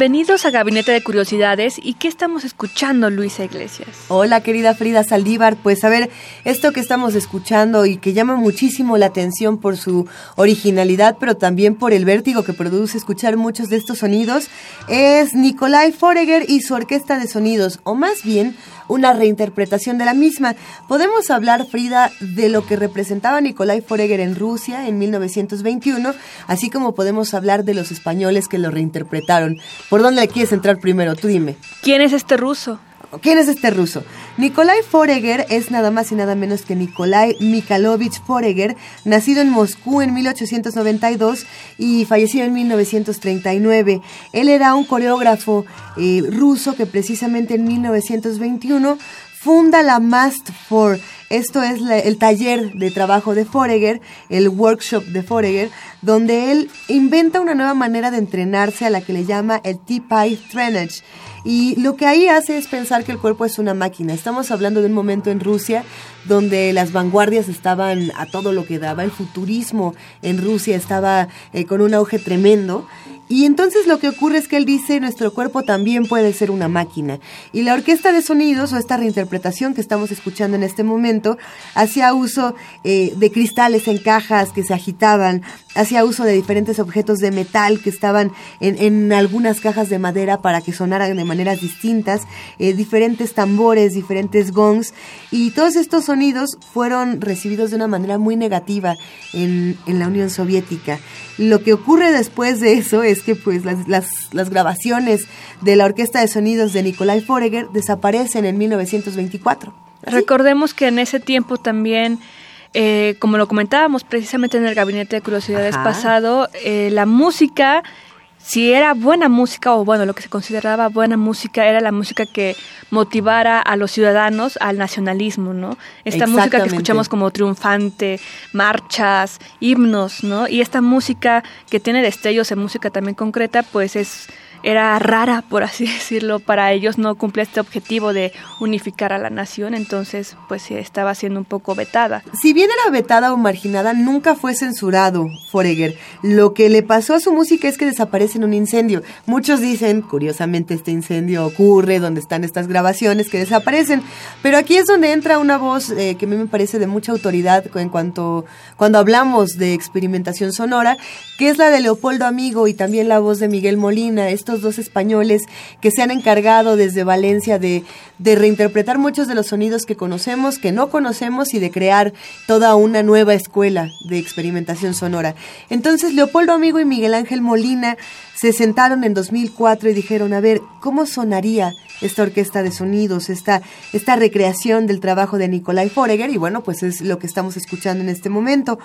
Bienvenidos a Gabinete de Curiosidades. ¿Y qué estamos escuchando, Luisa Iglesias? Hola, querida Frida Saldívar. Pues a ver, esto que estamos escuchando y que llama muchísimo la atención por su originalidad, pero también por el vértigo que produce escuchar muchos de estos sonidos, es Nikolai Foreger y su orquesta de sonidos, o más bien una reinterpretación de la misma. Podemos hablar, Frida, de lo que representaba Nikolai Foreger en Rusia en 1921, así como podemos hablar de los españoles que lo reinterpretaron. ¿Por dónde quieres entrar primero? Tú dime. ¿Quién es este ruso? ¿Quién es este ruso? Nikolai Foreger es nada más y nada menos que Nikolai Mikhailovich Foreger, nacido en Moscú en 1892 y fallecido en 1939. Él era un coreógrafo eh, ruso que precisamente en 1921 funda la Mast for. Esto es el taller de trabajo de Foreger, el workshop de Foreger, donde él inventa una nueva manera de entrenarse a la que le llama el T-Pi Trainage. Y lo que ahí hace es pensar que el cuerpo es una máquina. Estamos hablando de un momento en Rusia donde las vanguardias estaban a todo lo que daba. El futurismo en Rusia estaba eh, con un auge tremendo. Y entonces lo que ocurre es que él dice, nuestro cuerpo también puede ser una máquina. Y la orquesta de sonidos, o esta reinterpretación que estamos escuchando en este momento, hacía uso eh, de cristales en cajas que se agitaban, hacía uso de diferentes objetos de metal que estaban en, algunas cajas de madera para que sonaran de maneras distintas, eh, diferentes tambores, diferentes gongs, y todos estos sonidos fueron recibidos de una manera muy negativa en, en la Unión Soviética. Lo que ocurre después de eso es que pues las, las, las grabaciones de la Orquesta de Sonidos de Nikolai Foreger desaparecen en 1924. ¿Así? Recordemos que en ese tiempo también, eh, como lo comentábamos precisamente en el Gabinete de Curiosidades Ajá. pasado, eh, la música, si era buena música, o bueno, lo que se consideraba buena música, era la música que motivara a los ciudadanos al nacionalismo, ¿no? Esta música que escuchamos como triunfante, marchas, himnos, ¿no? Y esta música que tiene destellos en música también concreta, pues es era rara, por así decirlo, para ellos no cumplía este objetivo de unificar a la nación, entonces pues estaba siendo un poco vetada. Si bien era vetada o marginada, nunca fue censurado Foreger. Lo que le pasó a su música es que desaparece en un incendio. Muchos dicen, curiosamente, este incendio ocurre donde están estas grabaciones que desaparecen. Pero aquí es donde entra una voz eh, que a mí me parece de mucha autoridad en cuanto cuando hablamos de experimentación sonora, que es la de Leopoldo Amigo y también la voz de Miguel Molina, dos españoles que se han encargado desde Valencia de, de reinterpretar muchos de los sonidos que conocemos, que no conocemos y de crear toda una nueva escuela de experimentación sonora. Entonces Leopoldo Amigo y Miguel Ángel Molina se sentaron en 2004 y dijeron, a ver, ¿cómo sonaría esta orquesta de sonidos, esta, esta recreación del trabajo de Nikolai Foreger? Y bueno, pues es lo que estamos escuchando en este momento.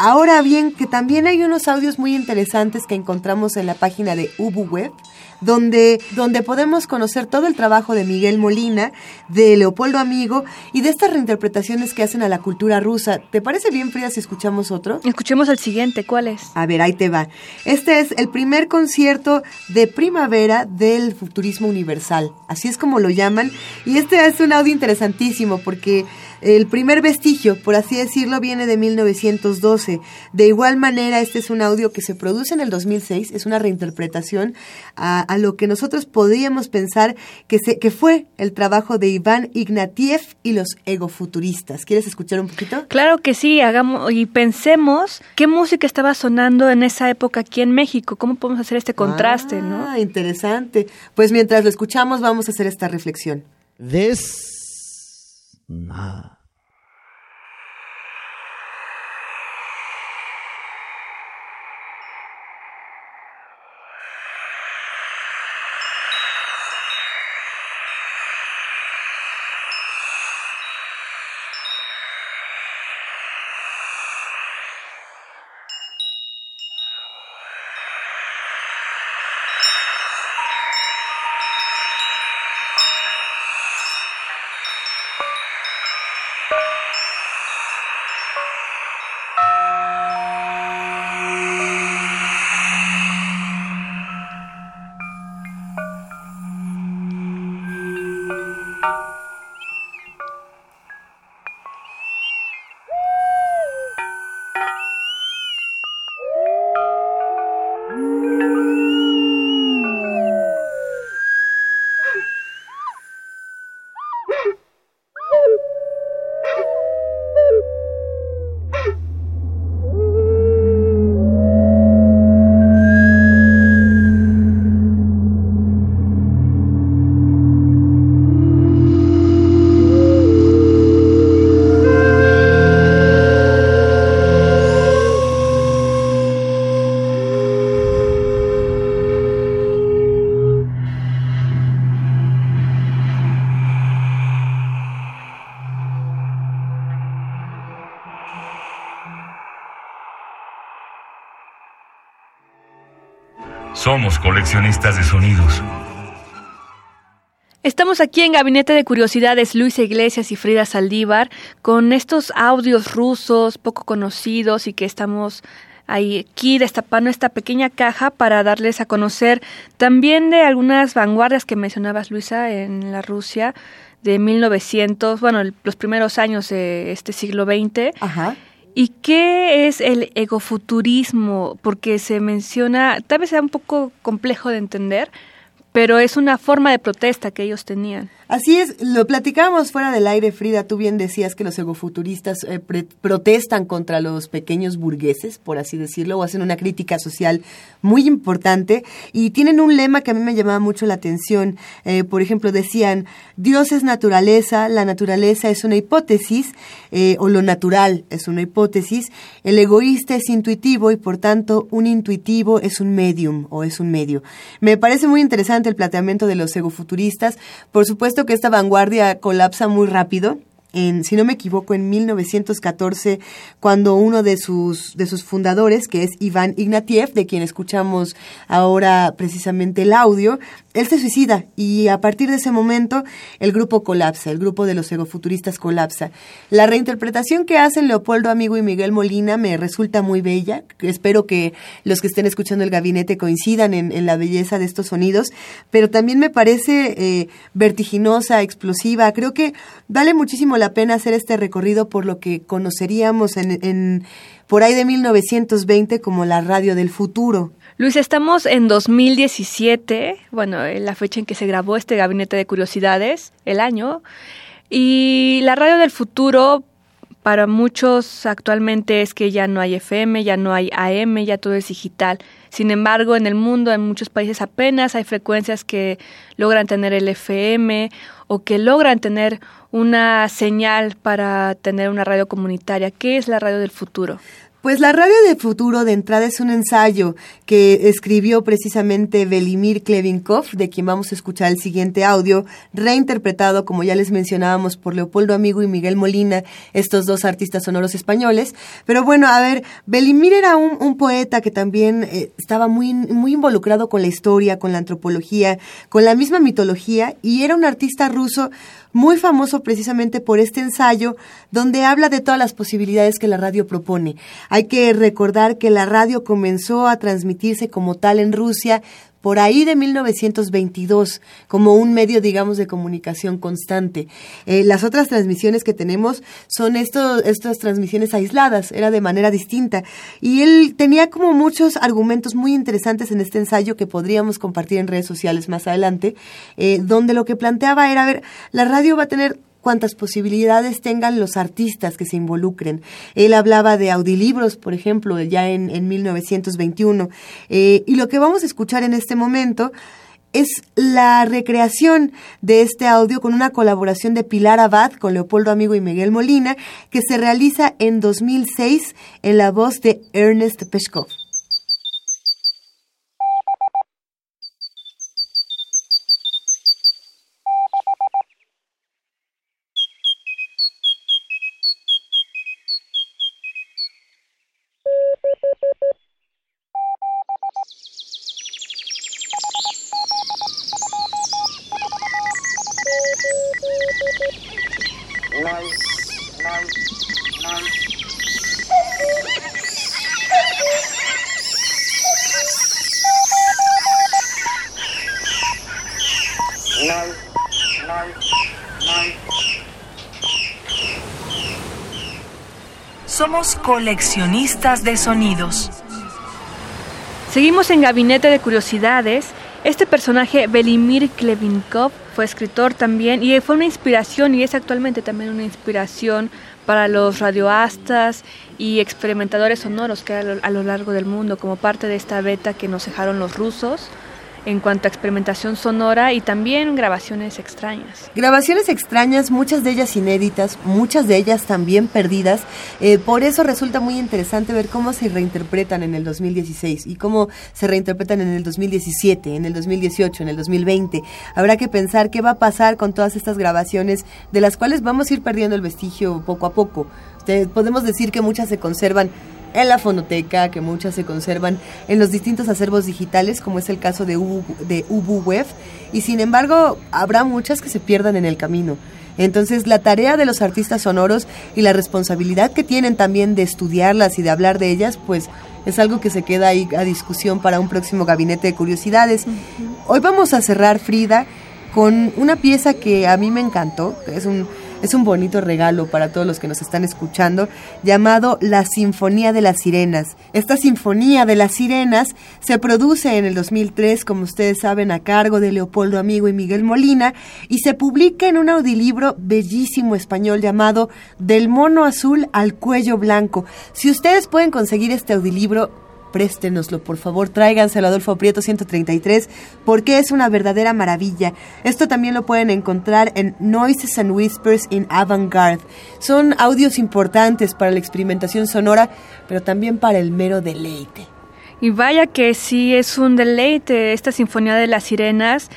Ahora bien, que también hay unos audios muy interesantes que encontramos en la página de UbuWeb, donde, donde podemos conocer todo el trabajo de Miguel Molina, de Leopoldo Amigo y de estas reinterpretaciones que hacen a la cultura rusa. ¿Te parece bien, Frida, si escuchamos otro? Escuchemos el siguiente, ¿cuál es? A ver, ahí te va. Este es el primer concierto de primavera del futurismo universal. Así es como lo llaman. Y este es un audio interesantísimo porque el primer vestigio, por así decirlo, viene de 1912. De igual manera, este es un audio que se produce en el 2006. Es una reinterpretación a, a lo que nosotros podríamos pensar que, se, que fue el trabajo de Iván Ignatiev y los egofuturistas. ¿Quieres escuchar un poquito? Claro que sí, hagamos y pensemos qué música estaba sonando en esa época aquí en México, cómo podemos hacer este contraste, ¿no? Ah, interesante. Pues mientras lo escuchamos vamos a hacer esta reflexión. This. Nah. Somos coleccionistas de sonidos. Estamos aquí en Gabinete de Curiosidades Luisa Iglesias y Frida Saldívar con estos audios rusos poco conocidos y que estamos ahí, aquí destapando esta pequeña caja para darles a conocer también de algunas vanguardias que mencionabas Luisa en la Rusia de 1900, bueno, los primeros años de este siglo XX. Ajá. ¿Y qué es el egofuturismo? Porque se menciona, tal vez sea un poco complejo de entender, pero es una forma de protesta que ellos tenían. Así es, lo platicábamos fuera del aire, Frida. Tú bien decías que los egofuturistas eh, protestan contra los pequeños burgueses, por así decirlo, o hacen una crítica social muy importante. Y tienen un lema que a mí me llamaba mucho la atención. Eh, por ejemplo, decían: Dios es naturaleza, la naturaleza es una hipótesis, eh, o lo natural es una hipótesis. El egoísta es intuitivo y, por tanto, un intuitivo es un medium o es un medio. Me parece muy interesante el planteamiento de los egofuturistas. Por supuesto, que esta vanguardia colapsa muy rápido. En, si no me equivoco, en 1914, cuando uno de sus, de sus fundadores, que es Iván Ignatiev, de quien escuchamos ahora precisamente el audio, él se suicida y a partir de ese momento el grupo colapsa, el grupo de los egofuturistas colapsa. La reinterpretación que hacen Leopoldo Amigo y Miguel Molina me resulta muy bella. Espero que los que estén escuchando el gabinete coincidan en, la belleza de estos sonidos, pero también me parece eh, vertiginosa, explosiva. Creo que vale muchísimo la pena hacer este recorrido por lo que conoceríamos en, por ahí de 1920 como la radio del futuro. Luis, estamos en 2017, bueno, en la fecha en que se grabó este Gabinete de Curiosidades, el año, y la radio del futuro para muchos actualmente es que ya no hay FM, ya no hay AM, ya todo es digital. Sin embargo, en el mundo, en muchos países apenas hay frecuencias que logran tener el FM o que logran tener una señal para tener una radio comunitaria. ¿Qué es la radio del futuro? Pues la radio de futuro de entrada es un ensayo que escribió precisamente Velimir Klevinkov, de quien vamos a escuchar el siguiente audio, reinterpretado, como ya les mencionábamos, por Leopoldo Amigo y Miguel Molina, estos dos artistas sonoros españoles. Pero bueno, a ver, Velimir era un, poeta que también eh, estaba muy, muy involucrado con la historia, con la antropología, con la misma mitología, y era un artista ruso muy famoso precisamente por este ensayo donde habla de todas las posibilidades que la radio propone. Hay que recordar que la radio comenzó a transmitirse como tal en Rusia por ahí de 1922 como un medio, digamos, de comunicación constante. Eh, las otras transmisiones que tenemos son estos, estas transmisiones aisladas, era de manera distinta. Y él tenía como muchos argumentos muy interesantes en este ensayo que podríamos compartir en redes sociales más adelante, eh, donde lo que planteaba era, a ver, la radio va a tener cuantas posibilidades tengan los artistas que se involucren. Él hablaba de audilibros, por ejemplo, ya en, en 1921. Eh, y lo que vamos a escuchar en este momento es la recreación de este audio con una colaboración de Pilar Abad con Leopoldo Amigo y Miguel Molina que se realiza en 2006 en la voz de Ernest Peshkov. Somos coleccionistas de sonidos. Seguimos en Gabinete de Curiosidades. Este personaje, Belimir Klevinkov, fue escritor también y fue una inspiración y es actualmente también una inspiración para los radioastas y experimentadores sonoros que hay a lo largo del mundo como parte de esta beta que nos dejaron los rusos en cuanto a experimentación sonora y también grabaciones extrañas. Grabaciones extrañas, muchas de ellas inéditas, muchas de ellas también perdidas. Eh, por eso resulta muy interesante ver cómo se reinterpretan en el 2016 y cómo se reinterpretan en el 2017, en el 2018, en el 2020. Habrá que pensar qué va a pasar con todas estas grabaciones de las cuales vamos a ir perdiendo el vestigio poco a poco. podemos decir que muchas se conservan en la fonoteca, que muchas se conservan en los distintos acervos digitales, como es el caso de Ubu, de Ubu Web, y sin embargo habrá muchas que se pierdan en el camino. Entonces la tarea de los artistas sonoros y la responsabilidad que tienen también de estudiarlas y de hablar de ellas, pues es algo que se queda ahí a discusión para un próximo gabinete de curiosidades. Hoy vamos a cerrar, Frida, con una pieza que a mí me encantó, es un es un bonito regalo para todos los que nos están escuchando, llamado La Sinfonía de las Sirenas. Esta Sinfonía de las Sirenas se produce en el 2003, como ustedes saben, a cargo de Leopoldo Amigo y Miguel Molina, y se publica en un audilibro bellísimo español llamado Del mono azul al cuello blanco. Si ustedes pueden conseguir este audilibro, préstenoslo, por favor, tráiganselo a Adolfo Prieto 133, porque es una verdadera maravilla. Esto también lo pueden encontrar en Noises and Whispers in Avant-Garde. Son audios importantes para la experimentación sonora, pero también para el mero deleite. Y vaya que sí es un deleite esta Sinfonía de las Sirenas.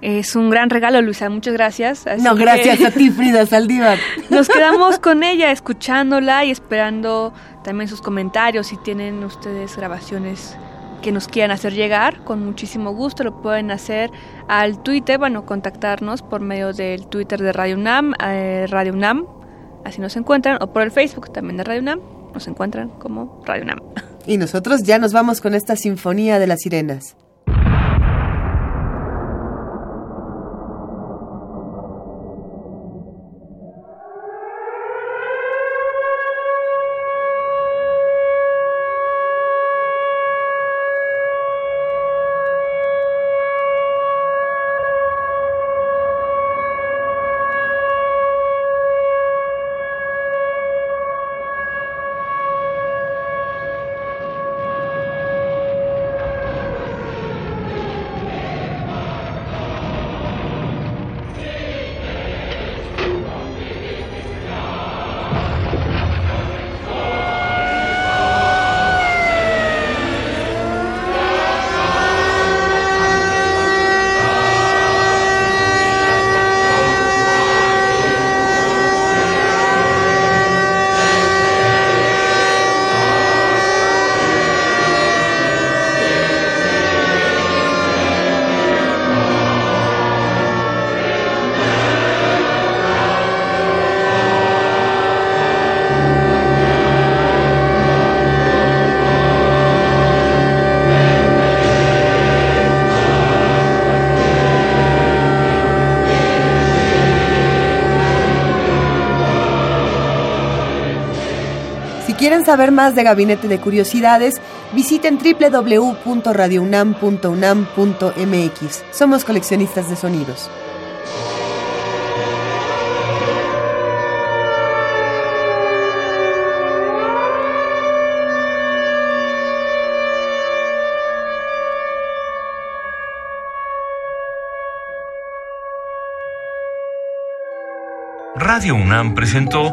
Es un gran regalo, Luisa. Muchas gracias. no, gracias a ti, Frida Saldívar. Nos quedamos con ella, escuchándola y esperando también sus comentarios. Si tienen ustedes grabaciones que nos quieran hacer llegar, con muchísimo gusto lo pueden hacer al Twitter, bueno, contactarnos por medio del Twitter de Radio UNAM, eh, Radio UNAM, así nos encuentran, o por el Facebook también de Radio UNAM, nos encuentran como Radio UNAM. Y nosotros ya nos vamos con esta Sinfonía de las Sirenas. quieren saber más de Gabinete de Curiosidades, visiten www.radiounam.unam.mx. Somos coleccionistas de sonidos. Radio UNAM presentó